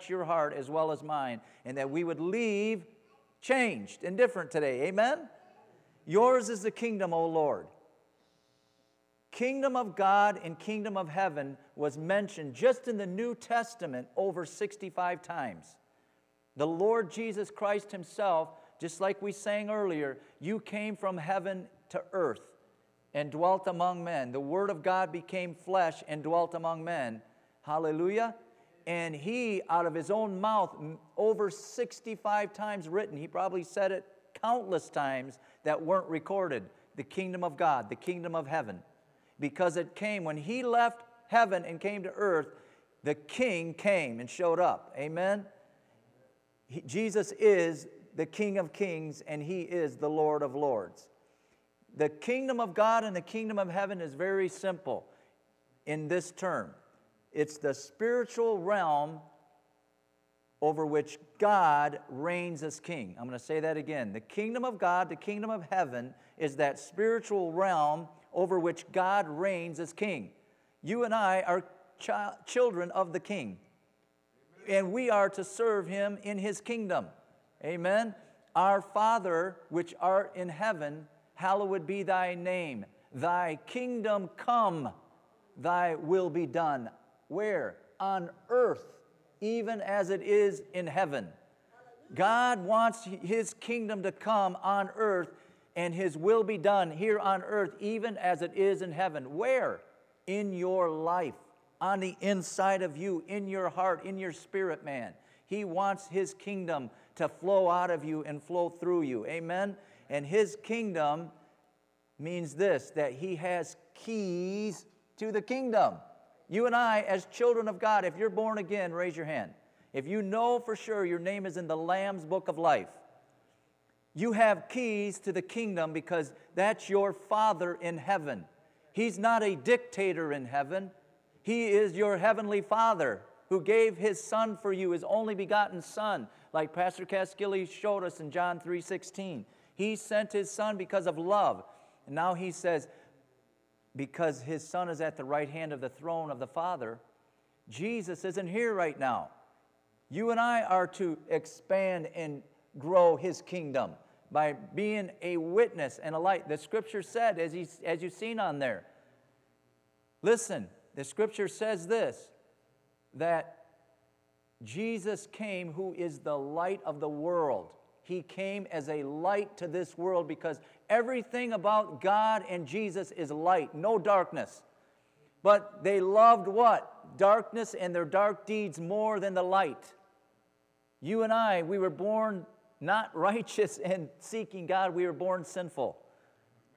touch your heart as well as mine, and that we would leave changed and different today. Amen? Yours is the kingdom, O Lord. Kingdom of God and kingdom of heaven was mentioned just in the New Testament over 65 times. The Lord Jesus Christ Himself, just like we sang earlier, you came from heaven to earth and dwelt among men. The Word of God became flesh and dwelt among men. Hallelujah. And He, out of His own mouth, over 65 times written, He probably said it countless times that weren't recorded the kingdom of God, the kingdom of heaven because it came. When he left heaven and came to earth, the king came and showed up. Amen? He, Jesus is the King of kings and he is the Lord of lords. The kingdom of God and the kingdom of heaven is very simple in this term it's the spiritual realm over which God reigns as king. I'm going to say that again. The kingdom of God, the kingdom of heaven, is that spiritual realm over which God reigns as king. You and I are ch- children of the king, and we are to serve him in his kingdom. Amen. Our Father, which art in heaven, hallowed be thy name. Thy kingdom come, thy will be done. Where? On earth, even as it is in heaven. God wants his kingdom to come on earth and his will be done here on earth, even as it is in heaven. Where? In your life, on the inside of you, in your heart, in your spirit, man. He wants his kingdom to flow out of you and flow through you. Amen? And his kingdom means this that he has keys to the kingdom. You and I, as children of God, if you're born again, raise your hand. If you know for sure your name is in the Lamb's book of life, you have keys to the kingdom because that's your Father in heaven. He's not a dictator in heaven, He is your heavenly Father who gave His Son for you, His only begotten Son, like Pastor Caskilly showed us in John 3:16. He sent His Son because of love. And now He says, because His Son is at the right hand of the throne of the Father, Jesus isn't here right now. You and I are to expand and grow his kingdom by being a witness and a light. The scripture said, as, he, as you've seen on there, listen, the scripture says this that Jesus came, who is the light of the world. He came as a light to this world because everything about God and Jesus is light, no darkness. But they loved what? Darkness and their dark deeds more than the light. You and I, we were born not righteous and seeking God, we were born sinful.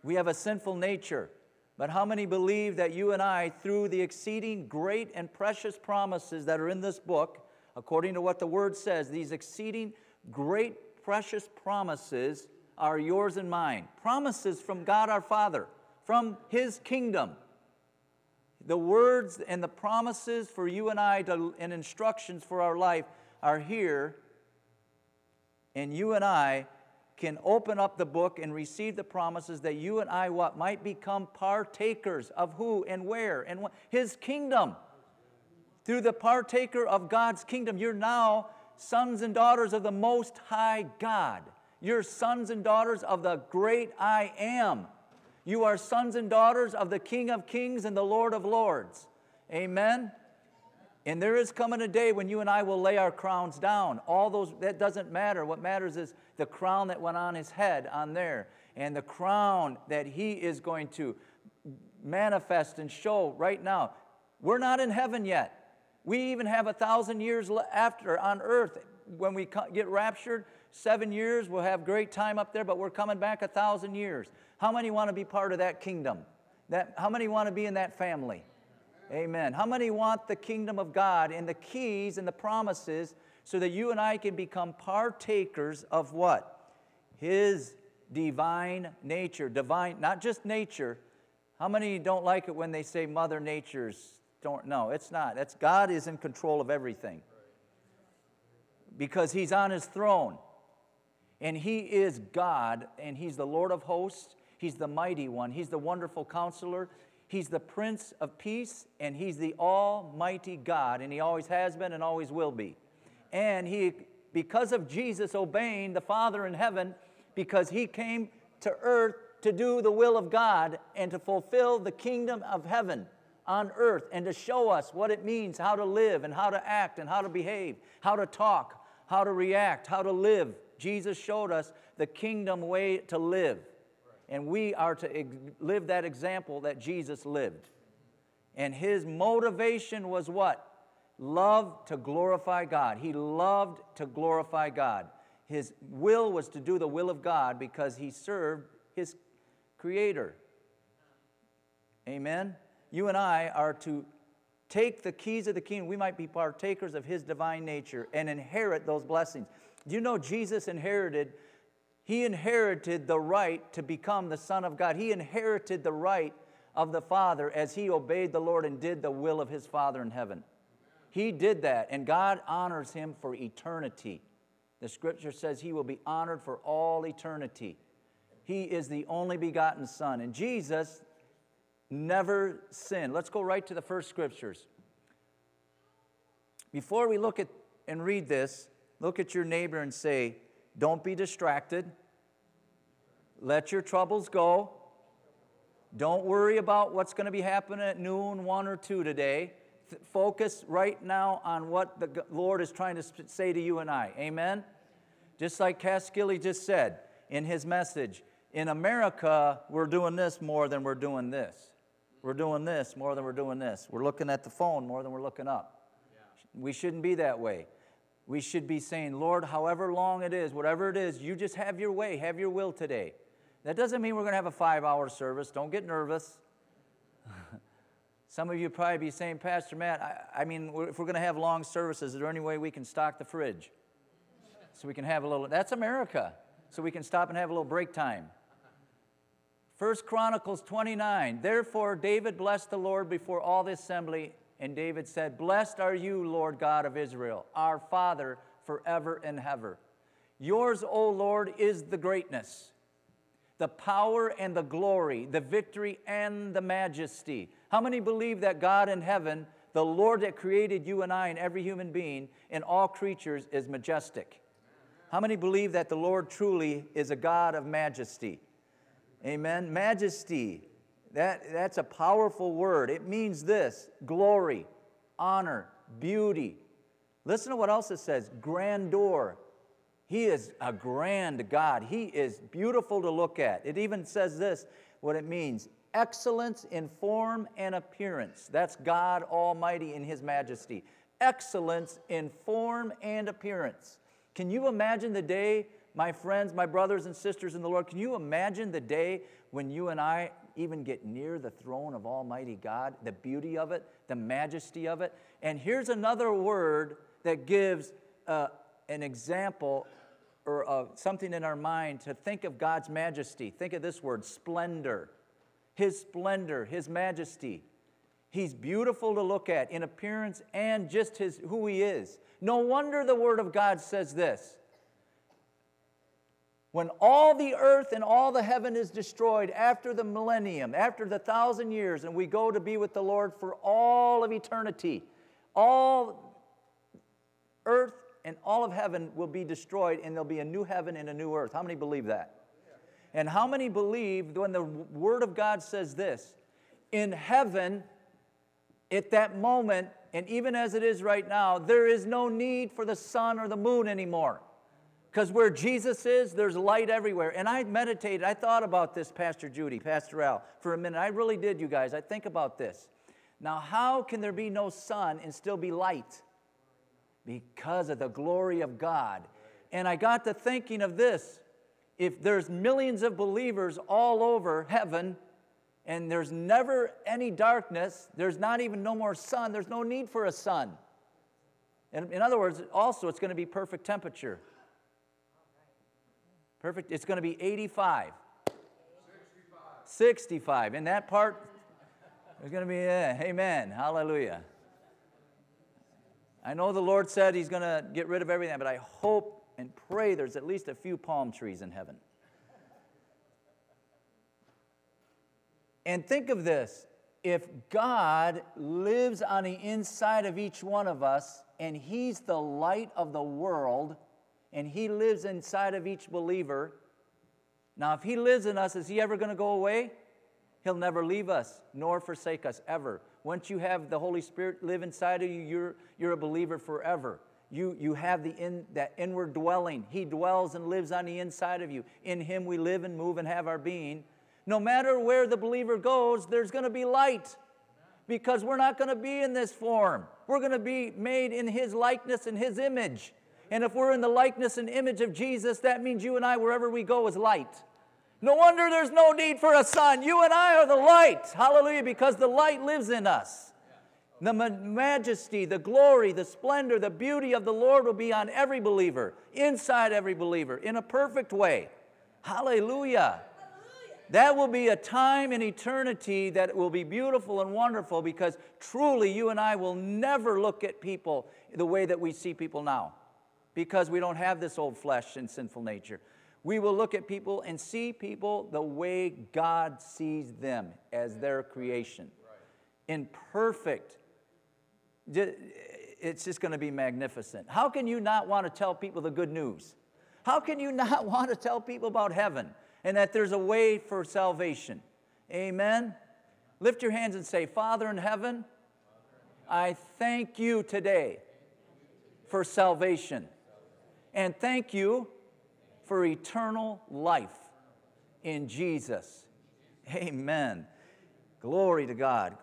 We have a sinful nature. But how many believe that you and I, through the exceeding great and precious promises that are in this book, according to what the Word says, these exceeding great precious promises are yours and mine? Promises from God our Father, from His kingdom. The words and the promises for you and I to, and instructions for our life are here and you and I can open up the book and receive the promises that you and I what might become partakers of who and where and what his kingdom through the partaker of God's kingdom you're now sons and daughters of the most high God you're sons and daughters of the great I am you are sons and daughters of the King of Kings and the Lord of Lords amen and there is coming a day when you and I will lay our crowns down. All those, that doesn't matter. What matters is the crown that went on his head on there, and the crown that he is going to manifest and show right now. We're not in heaven yet. We even have a thousand years after on earth. When we get raptured, seven years, we'll have great time up there, but we're coming back a thousand years. How many want to be part of that kingdom? That, how many want to be in that family? Amen. How many want the kingdom of God and the keys and the promises so that you and I can become partakers of what? His divine nature. Divine, not just nature. How many don't like it when they say Mother Nature's don't no, it's not. That's God is in control of everything. Because he's on his throne. And he is God and he's the Lord of hosts. He's the mighty one. He's the wonderful counselor. He's the Prince of Peace, and He's the Almighty God, and He always has been and always will be. And he, because of Jesus obeying the Father in heaven, because he came to earth to do the will of God and to fulfill the kingdom of heaven on earth and to show us what it means how to live and how to act and how to behave, how to talk, how to react, how to live. Jesus showed us the kingdom way to live. And we are to live that example that Jesus lived. And his motivation was what? Love to glorify God. He loved to glorify God. His will was to do the will of God because he served his Creator. Amen? You and I are to take the keys of the kingdom. We might be partakers of his divine nature and inherit those blessings. Do you know Jesus inherited? He inherited the right to become the Son of God. He inherited the right of the Father as he obeyed the Lord and did the will of his Father in heaven. He did that, and God honors him for eternity. The scripture says he will be honored for all eternity. He is the only begotten Son. And Jesus never sinned. Let's go right to the first scriptures. Before we look at and read this, look at your neighbor and say, Don't be distracted. Let your troubles go. Don't worry about what's going to be happening at noon, one or two today. Focus right now on what the Lord is trying to say to you and I. Amen? Just like Cass Skilly just said in his message, in America, we're doing this more than we're doing this. We're doing this more than we're doing this. We're looking at the phone more than we're looking up. We shouldn't be that way. We should be saying, Lord, however long it is, whatever it is, you just have your way, have your will today. That doesn't mean we're going to have a five hour service. Don't get nervous. Some of you probably be saying, Pastor Matt, I, I mean, if we're going to have long services, is there any way we can stock the fridge? So we can have a little, that's America. So we can stop and have a little break time. First Chronicles 29. Therefore, David blessed the Lord before all the assembly, and David said, Blessed are you, Lord God of Israel, our Father forever and ever. Yours, O Lord, is the greatness the power and the glory, the victory and the majesty. How many believe that God in heaven, the Lord that created you and I and every human being and all creatures, is majestic? How many believe that the Lord truly is a God of majesty? Amen. Majesty, that, that's a powerful word. It means this glory, honor, beauty. Listen to what else it says grandeur, he is a grand God. He is beautiful to look at. It even says this what it means excellence in form and appearance. That's God Almighty in His majesty. Excellence in form and appearance. Can you imagine the day, my friends, my brothers and sisters in the Lord? Can you imagine the day when you and I even get near the throne of Almighty God? The beauty of it, the majesty of it. And here's another word that gives uh, an example or uh, something in our mind to think of God's majesty. Think of this word splendor. His splendor, His majesty. He's beautiful to look at in appearance and just his, who He is. No wonder the Word of God says this. When all the earth and all the heaven is destroyed after the millennium, after the thousand years, and we go to be with the Lord for all of eternity, all earth and all of heaven will be destroyed, and there'll be a new heaven and a new earth. How many believe that? And how many believe when the Word of God says this? In heaven, at that moment, and even as it is right now, there is no need for the sun or the moon anymore. Because where Jesus is, there's light everywhere. And I meditated, I thought about this, Pastor Judy, Pastor Al, for a minute. I really did, you guys. I think about this. Now, how can there be no sun and still be light? because of the glory of God. And I got to thinking of this if there's millions of believers all over heaven, and there's never any darkness, there's not even no more sun, there's no need for a sun. In, in other words, also, it's going to be perfect temperature. Perfect, it's going to be 85. 65. 65. In that part, there's going to be, amen, hallelujah. I know the Lord said He's going to get rid of everything, but I hope and pray there's at least a few palm trees in heaven. And think of this if God lives on the inside of each one of us and He's the light of the world and He lives inside of each believer, now if He lives in us, is He ever going to go away? He'll never leave us nor forsake us ever. Once you have the Holy Spirit live inside of you, you're, you're a believer forever. You, you have the in, that inward dwelling. He dwells and lives on the inside of you. In Him we live and move and have our being. No matter where the believer goes, there's going to be light because we're not going to be in this form. We're going to be made in His likeness and His image. And if we're in the likeness and image of Jesus, that means you and I, wherever we go, is light. No wonder there's no need for a sun. You and I are the light. Hallelujah, because the light lives in us. The majesty, the glory, the splendor, the beauty of the Lord will be on every believer, inside every believer, in a perfect way. Hallelujah. That will be a time in eternity that will be beautiful and wonderful because truly you and I will never look at people the way that we see people now because we don't have this old flesh and sinful nature. We will look at people and see people the way God sees them as mm. their creation in perfect it's just going to be magnificent. How can you not want to tell people the good news? How can you not want to tell people about heaven and that there's a way for salvation? Amen. Lift your hands and say, Father in heaven, I thank you today for salvation. And thank you for eternal life in Jesus. Amen. Glory to God.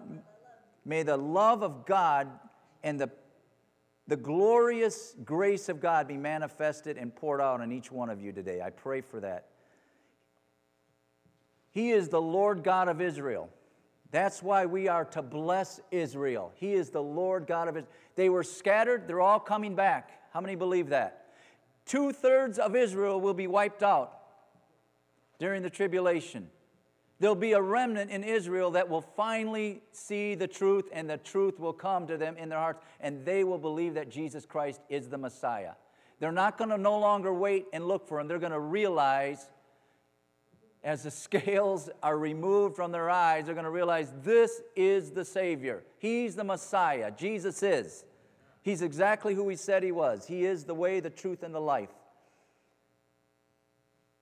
May the love of God and the, the glorious grace of God be manifested and poured out on each one of you today. I pray for that. He is the Lord God of Israel. That's why we are to bless Israel. He is the Lord God of Israel. They were scattered, they're all coming back. How many believe that? Two thirds of Israel will be wiped out during the tribulation there'll be a remnant in Israel that will finally see the truth, and the truth will come to them in their hearts, and they will believe that Jesus Christ is the Messiah. They're not going to no longer wait and look for him. They're going to realize, as the scales are removed from their eyes, they're going to realize this is the Savior. He's the Messiah. Jesus is. He's exactly who he said he was. He is the way, the truth, and the life.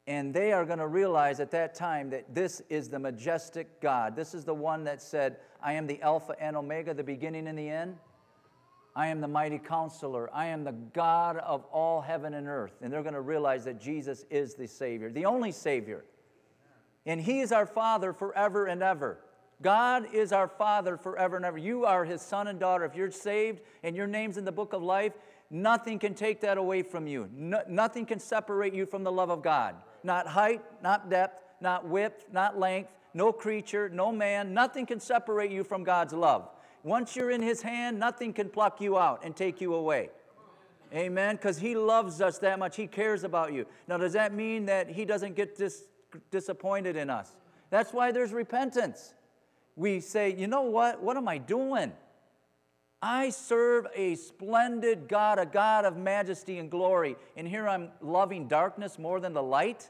And they are going to realize at that time that this is the majestic God. This is the one that said, I am the Alpha and Omega, the beginning and the end. I am the mighty counselor. I am the God of all heaven and earth. And they're going to realize that Jesus is the Savior, the only Savior. And He is our Father forever and ever. God is our Father forever and ever. You are His son and daughter. If you're saved and your name's in the book of life, nothing can take that away from you. No, nothing can separate you from the love of God not height, not depth, not width, not length, no creature, no man, nothing can separate you from God's love. Once you're in His hand, nothing can pluck you out and take you away. Amen? Because He loves us that much. He cares about you. Now, does that mean that He doesn't get dis- disappointed in us? That's why there's repentance. We say, you know what? What am I doing? I serve a splendid God, a God of majesty and glory, and here I'm loving darkness more than the light?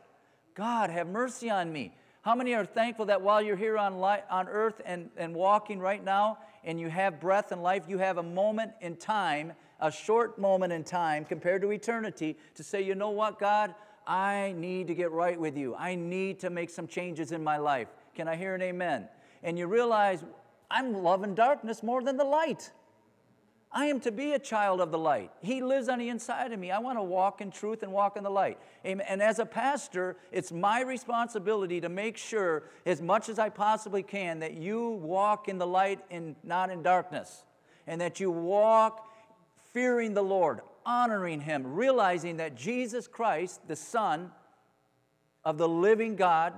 God, have mercy on me. How many are thankful that while you're here on, on earth and, and walking right now, and you have breath and life, you have a moment in time, a short moment in time compared to eternity, to say, you know what, God, I need to get right with you. I need to make some changes in my life. Can I hear an amen? And you realize, I'm loving darkness more than the light. I am to be a child of the light. He lives on the inside of me. I want to walk in truth and walk in the light. Amen. And as a pastor, it's my responsibility to make sure, as much as I possibly can, that you walk in the light and not in darkness. And that you walk fearing the Lord, honoring Him, realizing that Jesus Christ, the Son of the living God,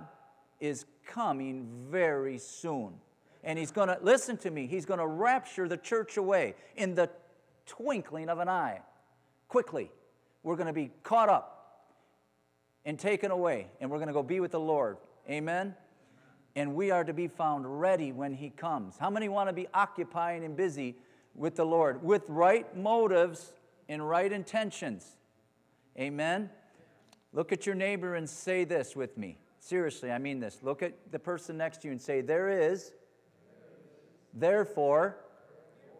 is coming very soon and he's going to, listen to me, he's going to rapture the church away in the twinkling of an eye. Quickly, we're going to be caught up and taken away, and we're going to go be with the Lord. Amen? And we are to be found ready when he comes. How many want to be occupying and busy with the Lord with right motives and right intentions? Amen? Look at your neighbor and say this with me. Seriously, I mean this. Look at the person next to you and say, There is Therefore,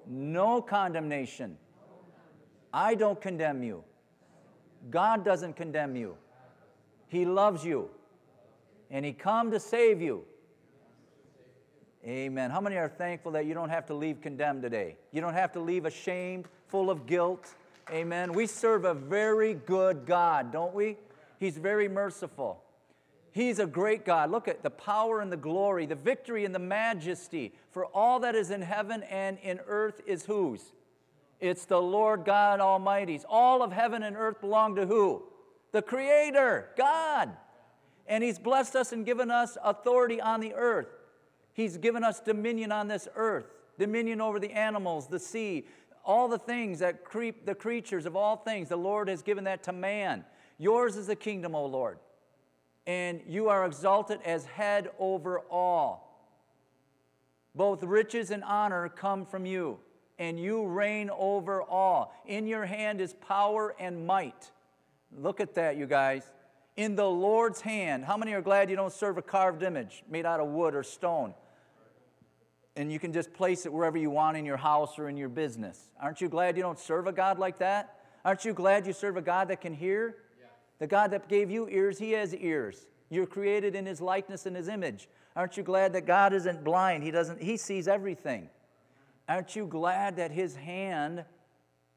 no condemnation. I don't condemn you. God doesn't condemn you. He loves you. And He come to save you. Amen. How many are thankful that you don't have to leave condemned today? You don't have to leave ashamed, full of guilt. Amen. We serve a very good God, don't we? He's very merciful. He's a great God. Look at the power and the glory, the victory and the majesty. For all that is in heaven and in earth is whose? It's the Lord God Almighty's. All of heaven and earth belong to who? The Creator, God. And He's blessed us and given us authority on the earth. He's given us dominion on this earth, dominion over the animals, the sea, all the things that creep, the creatures of all things. The Lord has given that to man. Yours is the kingdom, O Lord. And you are exalted as head over all. Both riches and honor come from you and you reign over all. In your hand is power and might. Look at that, you guys. In the Lord's hand. How many are glad you don't serve a carved image made out of wood or stone? And you can just place it wherever you want in your house or in your business. Aren't you glad you don't serve a God like that? Aren't you glad you serve a God that can hear? The God that gave you ears, He has ears. You're created in His likeness and His image. Aren't you glad that God isn't blind? He doesn't, He sees everything. Aren't you glad that his hand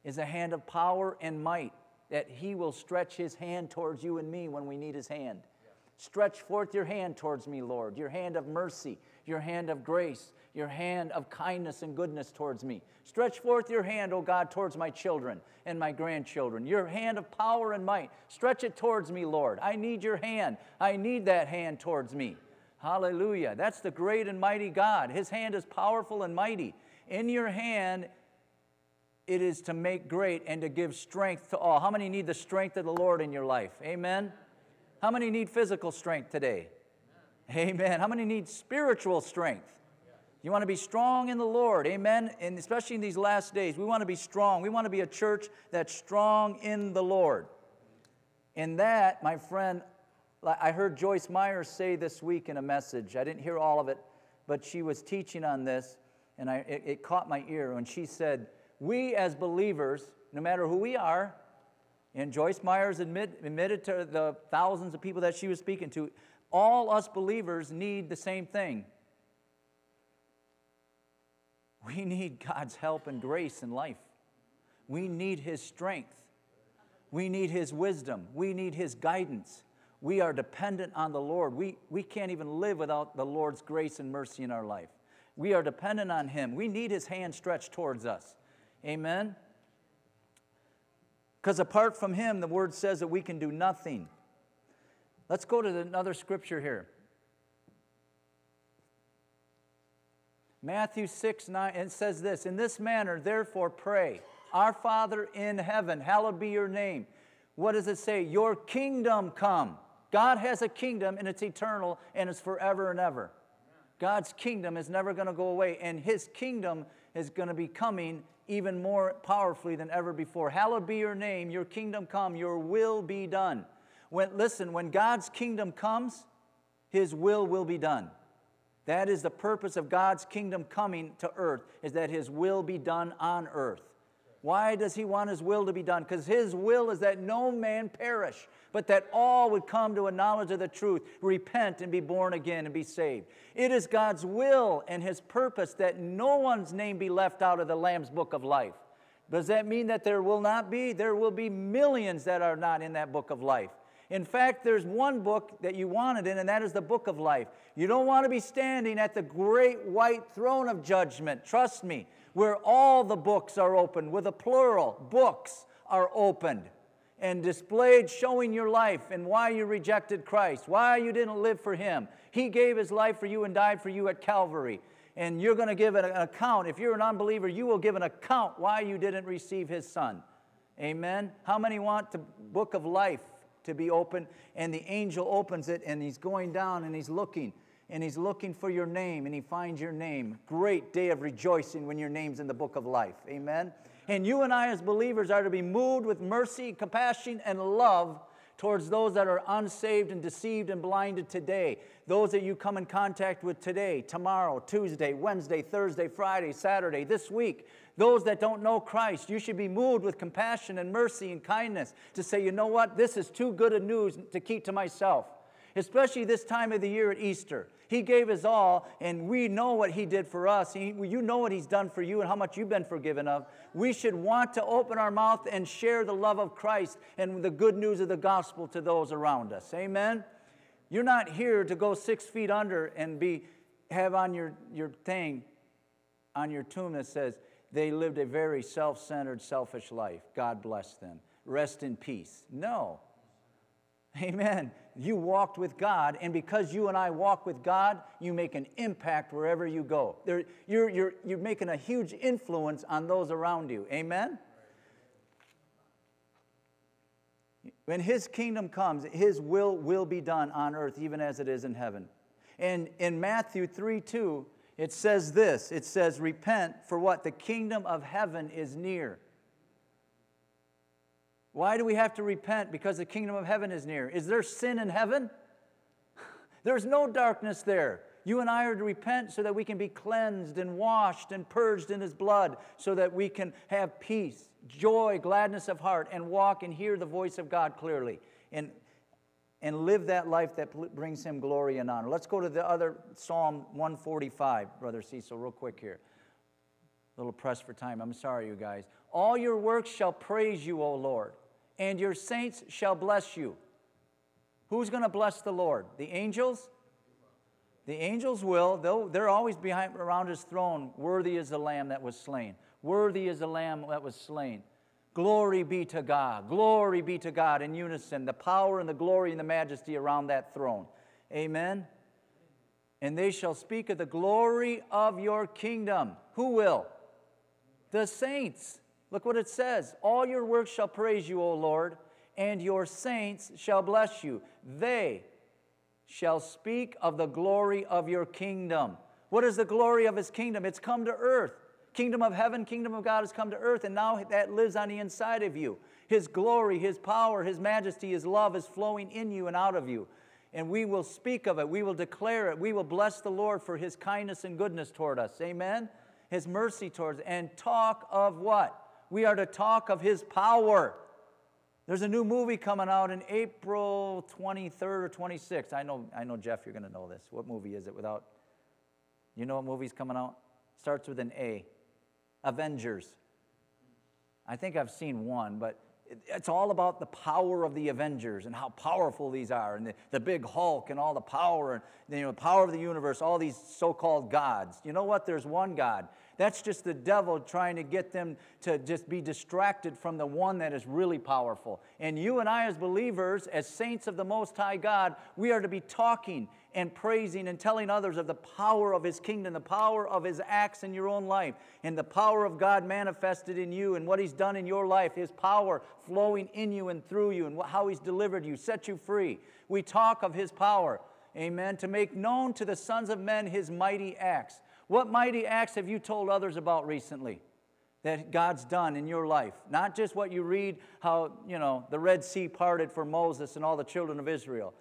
is a hand of power and might, that he will stretch his hand towards you and me when we need his hand? Stretch forth your hand towards me, Lord, your hand of mercy, your hand of grace, your hand of kindness and goodness towards me. Stretch forth your hand, O God, towards my children and my grandchildren, your hand of power and might. Stretch it towards me, Lord. I need your hand. I need that hand towards me. Hallelujah. That's the great and mighty God. His hand is powerful and mighty. In your hand, it is to make great and to give strength to all. How many need the strength of the Lord in your life? Amen. How many need physical strength today? Amen. How many need spiritual strength? You want to be strong in the Lord. Amen. And especially in these last days, we want to be strong. We want to be a church that's strong in the Lord. And that, my friend, I heard Joyce Myers say this week in a message. I didn't hear all of it, but she was teaching on this and I, it, it caught my ear when she said, We as believers, no matter who we are, and Joyce Myers admit, admitted to the thousands of people that she was speaking to, all us believers need the same thing. We need God's help and grace in life. We need His strength. We need His wisdom. We need His guidance. We are dependent on the Lord. We, we can't even live without the Lord's grace and mercy in our life. We are dependent on Him. We need His hand stretched towards us. Amen? Because apart from Him, the Word says that we can do nothing. Let's go to another scripture here. Matthew 6, 9, it says this In this manner, therefore, pray, Our Father in heaven, hallowed be your name. What does it say? Your kingdom come. God has a kingdom and it's eternal and it's forever and ever. God's kingdom is never going to go away, and his kingdom is going to be coming even more powerfully than ever before. Hallowed be your name, your kingdom come, your will be done. When, listen, when God's kingdom comes, his will will be done. That is the purpose of God's kingdom coming to earth, is that his will be done on earth. Why does he want his will to be done? Because his will is that no man perish, but that all would come to a knowledge of the truth, repent and be born again and be saved. It is God's will and his purpose that no one's name be left out of the Lamb's book of life. Does that mean that there will not be? There will be millions that are not in that book of life. In fact, there's one book that you wanted in, and that is the book of life. You don't want to be standing at the great white throne of judgment. Trust me where all the books are opened, with a plural, books are opened and displayed, showing your life and why you rejected Christ, why you didn't live for Him. He gave His life for you and died for you at Calvary. And you're going to give an account. If you're an unbeliever, you will give an account why you didn't receive His Son. Amen. How many want the book of life to be open? And the angel opens it and he's going down and he's looking and he's looking for your name and he finds your name. Great day of rejoicing when your name's in the book of life. Amen. And you and I, as believers, are to be moved with mercy, compassion, and love towards those that are unsaved and deceived and blinded today, those that you come in contact with today, tomorrow, Tuesday, Wednesday, Thursday, Friday, Saturday, this week, those that don't know Christ, you should be moved with compassion and mercy and kindness to say, you know what, this is too good a news to keep to myself. Especially this time of the year at Easter. He gave his all, and we know what He did for us. He, you know what He's done for you and how much you've been forgiven of. We should want to open our mouth and share the love of Christ and the good news of the gospel to those around us. Amen? You're not here to go six feet under and be have on your, your thing, on your tomb that says, they lived a very self centered, selfish life. God bless them. Rest in peace. No. Amen. You walked with God, and because you and I walk with God, you make an impact wherever you go. You're, you're, you're making a huge influence on those around you. Amen? When His kingdom comes, His will will be done on earth, even as it is in heaven. And in Matthew 3 2, it says this it says, Repent for what? The kingdom of heaven is near. Why do we have to repent? Because the kingdom of heaven is near. Is there sin in heaven? There's no darkness there. You and I are to repent so that we can be cleansed and washed and purged in His blood, so that we can have peace, joy, gladness of heart, and walk and hear the voice of God clearly and, and live that life that brings Him glory and honor. Let's go to the other Psalm 145, Brother Cecil, real quick here. A little press for time. I'm sorry, you guys. All your works shall praise you, O Lord and your saints shall bless you. Who's going to bless the Lord? The angels? The angels will. They'll, they're always behind, around his throne. Worthy is the lamb that was slain. Worthy is the lamb that was slain. Glory be to God. Glory be to God in unison. The power and the glory and the majesty around that throne. Amen. And they shall speak of the glory of your kingdom. Who will? The saints. Look what it says All your works shall praise you, O Lord, and your saints shall bless you. They shall speak of the glory of your kingdom. What is the glory of his kingdom? It's come to earth. Kingdom of heaven, kingdom of God has come to earth, and now that lives on the inside of you. His glory, His power, His majesty, His love is flowing in you and out of you. And we will speak of it. We will declare it. We will bless the Lord for His kindness and goodness toward us. Amen? His mercy towards us. And talk of what? We are to talk of his power. There's a new movie coming out in April 23rd or 26th. I know, I know, Jeff, you're going to know this. What movie is it without? You know what movie's coming out? Starts with an A. Avengers. I think I've seen one, but it's all about the power of the Avengers and how powerful these are, and the, the big Hulk and all the power, and you know, the power of the universe, all these so called gods. You know what? There's one God. That's just the devil trying to get them to just be distracted from the one that is really powerful. And you and I, as believers, as saints of the Most High God, we are to be talking and praising and telling others of the power of His kingdom, the power of His acts in your own life, and the power of God manifested in you and what He's done in your life, His power flowing in you and through you, and how He's delivered you, set you free. We talk of His power, amen, to make known to the sons of men His mighty acts. What mighty acts have you told others about recently that God's done in your life? Not just what you read, how, you know, the Red Sea parted for Moses and all the children of Israel,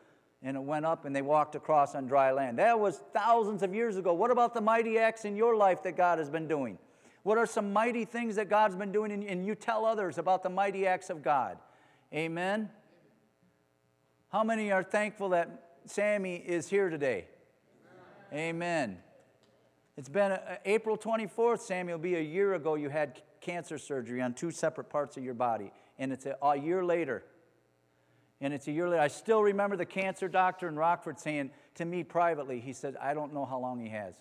and it went up and they walked across on dry land. That was thousands of years ago. What about the mighty acts in your life that God has been doing? What are some mighty things that God's been doing, and you tell others about the mighty acts of God? Amen. How many are thankful that Sammy is here today? Amen. Amen. It's been uh, April 24th, Samuel, be a year ago you had cancer surgery on two separate parts of your body. And it's a, a year later. And it's a year later. I still remember the cancer doctor in Rockford saying to me privately, he said, I don't know how long he has.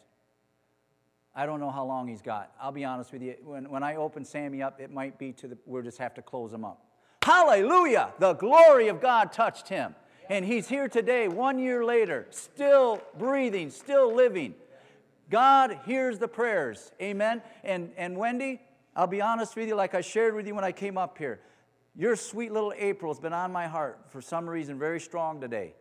I don't know how long he's got. I'll be honest with you. When, when I open Sammy up, it might be to the, we'll just have to close him up. Hallelujah! The glory of God touched him. And he's here today, one year later, still breathing, still living. God hears the prayers. Amen. And, and Wendy, I'll be honest with you, like I shared with you when I came up here, your sweet little April has been on my heart for some reason very strong today.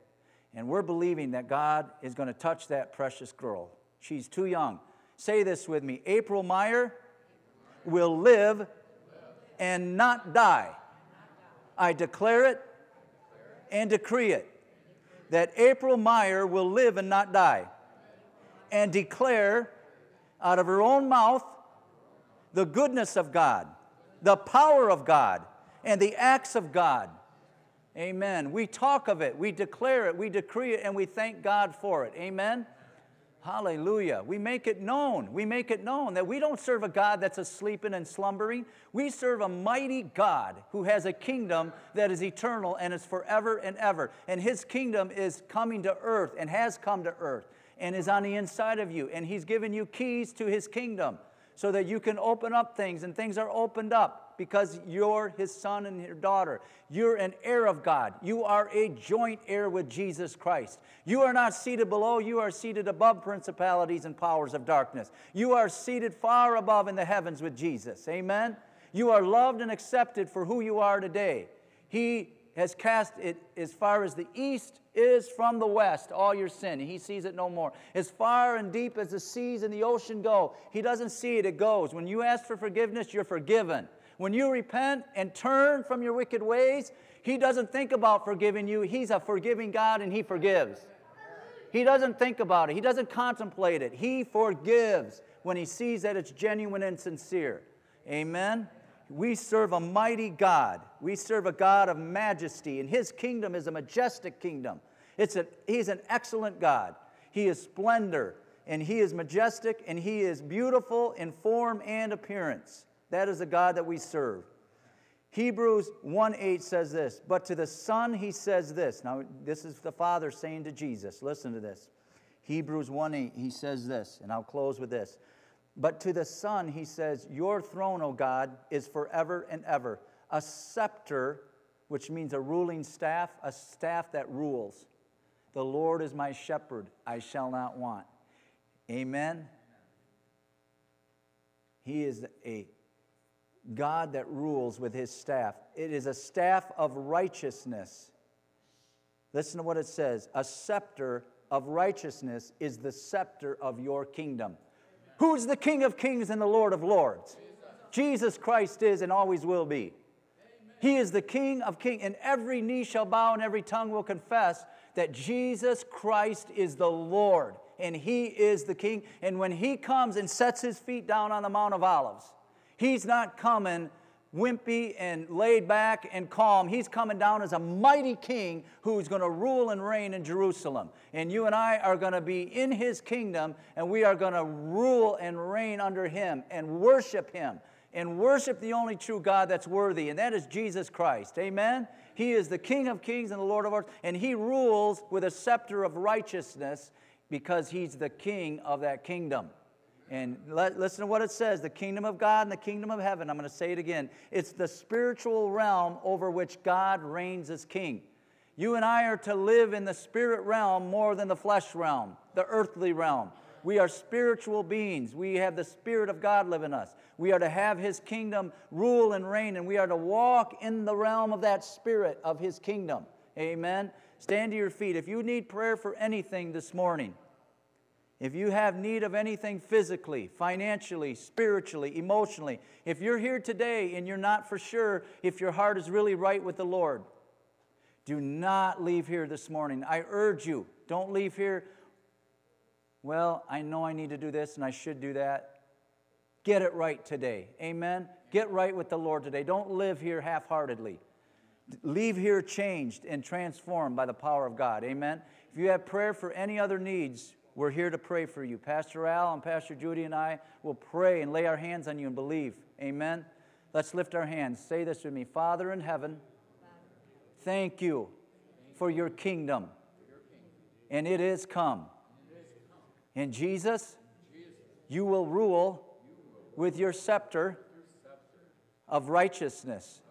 And we're believing that God is going to touch that precious girl. She's too young. Say this with me April Meyer will live and not die. I declare it and decree it that April Meyer will live and not die, and declare out of her own mouth the goodness of God, the power of God, and the acts of God. Amen. We talk of it, we declare it, we decree it, and we thank God for it. Amen. Hallelujah. We make it known. We make it known that we don't serve a God that's asleep and slumbering. We serve a mighty God who has a kingdom that is eternal and is forever and ever. And his kingdom is coming to earth and has come to earth and is on the inside of you. And he's given you keys to his kingdom so that you can open up things and things are opened up because you're his son and your daughter. You're an heir of God. You are a joint heir with Jesus Christ. You are not seated below, you are seated above principalities and powers of darkness. You are seated far above in the heavens with Jesus. Amen. You are loved and accepted for who you are today. He has cast it as far as the east is from the west, all your sin. He sees it no more. As far and deep as the seas and the ocean go, He doesn't see it, it goes. When you ask for forgiveness, you're forgiven. When you repent and turn from your wicked ways, He doesn't think about forgiving you. He's a forgiving God and He forgives. He doesn't think about it, He doesn't contemplate it. He forgives when He sees that it's genuine and sincere. Amen. We serve a mighty God. We serve a God of majesty, and His kingdom is a majestic kingdom. It's a, he's an excellent God. He is splendor, and He is majestic, and He is beautiful in form and appearance. That is the God that we serve. Hebrews 1 8 says this, but to the Son he says this. Now, this is the Father saying to Jesus. Listen to this. Hebrews 1 8, he says this, and I'll close with this. But to the Son he says, Your throne, O God, is forever and ever. A scepter, which means a ruling staff, a staff that rules. The Lord is my shepherd, I shall not want. Amen. He is a God that rules with his staff. It is a staff of righteousness. Listen to what it says a scepter of righteousness is the scepter of your kingdom. Who's the King of kings and the Lord of lords? Jesus Christ is and always will be. He is the King of kings, and every knee shall bow and every tongue will confess that Jesus Christ is the Lord and He is the King. And when He comes and sets His feet down on the Mount of Olives, He's not coming wimpy and laid back and calm. He's coming down as a mighty king who's going to rule and reign in Jerusalem. And you and I are going to be in his kingdom and we are going to rule and reign under him and worship him and worship the only true God that's worthy, and that is Jesus Christ. Amen? He is the King of kings and the Lord of lords, and he rules with a scepter of righteousness because he's the king of that kingdom. And let, listen to what it says the kingdom of God and the kingdom of heaven. I'm going to say it again. It's the spiritual realm over which God reigns as king. You and I are to live in the spirit realm more than the flesh realm, the earthly realm. We are spiritual beings. We have the Spirit of God live in us. We are to have His kingdom rule and reign, and we are to walk in the realm of that Spirit of His kingdom. Amen. Stand to your feet. If you need prayer for anything this morning, if you have need of anything physically, financially, spiritually, emotionally, if you're here today and you're not for sure if your heart is really right with the Lord, do not leave here this morning. I urge you, don't leave here. Well, I know I need to do this and I should do that. Get it right today. Amen. Get right with the Lord today. Don't live here half heartedly. Leave here changed and transformed by the power of God. Amen. If you have prayer for any other needs, we're here to pray for you. Pastor Al and Pastor Judy and I will pray and lay our hands on you and believe. Amen. Let's lift our hands. Say this with me Father in heaven, thank you for your kingdom. And it is come. And Jesus, you will rule with your scepter of righteousness.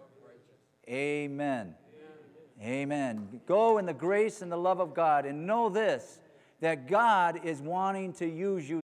Amen. Amen. Go in the grace and the love of God and know this that God is wanting to use you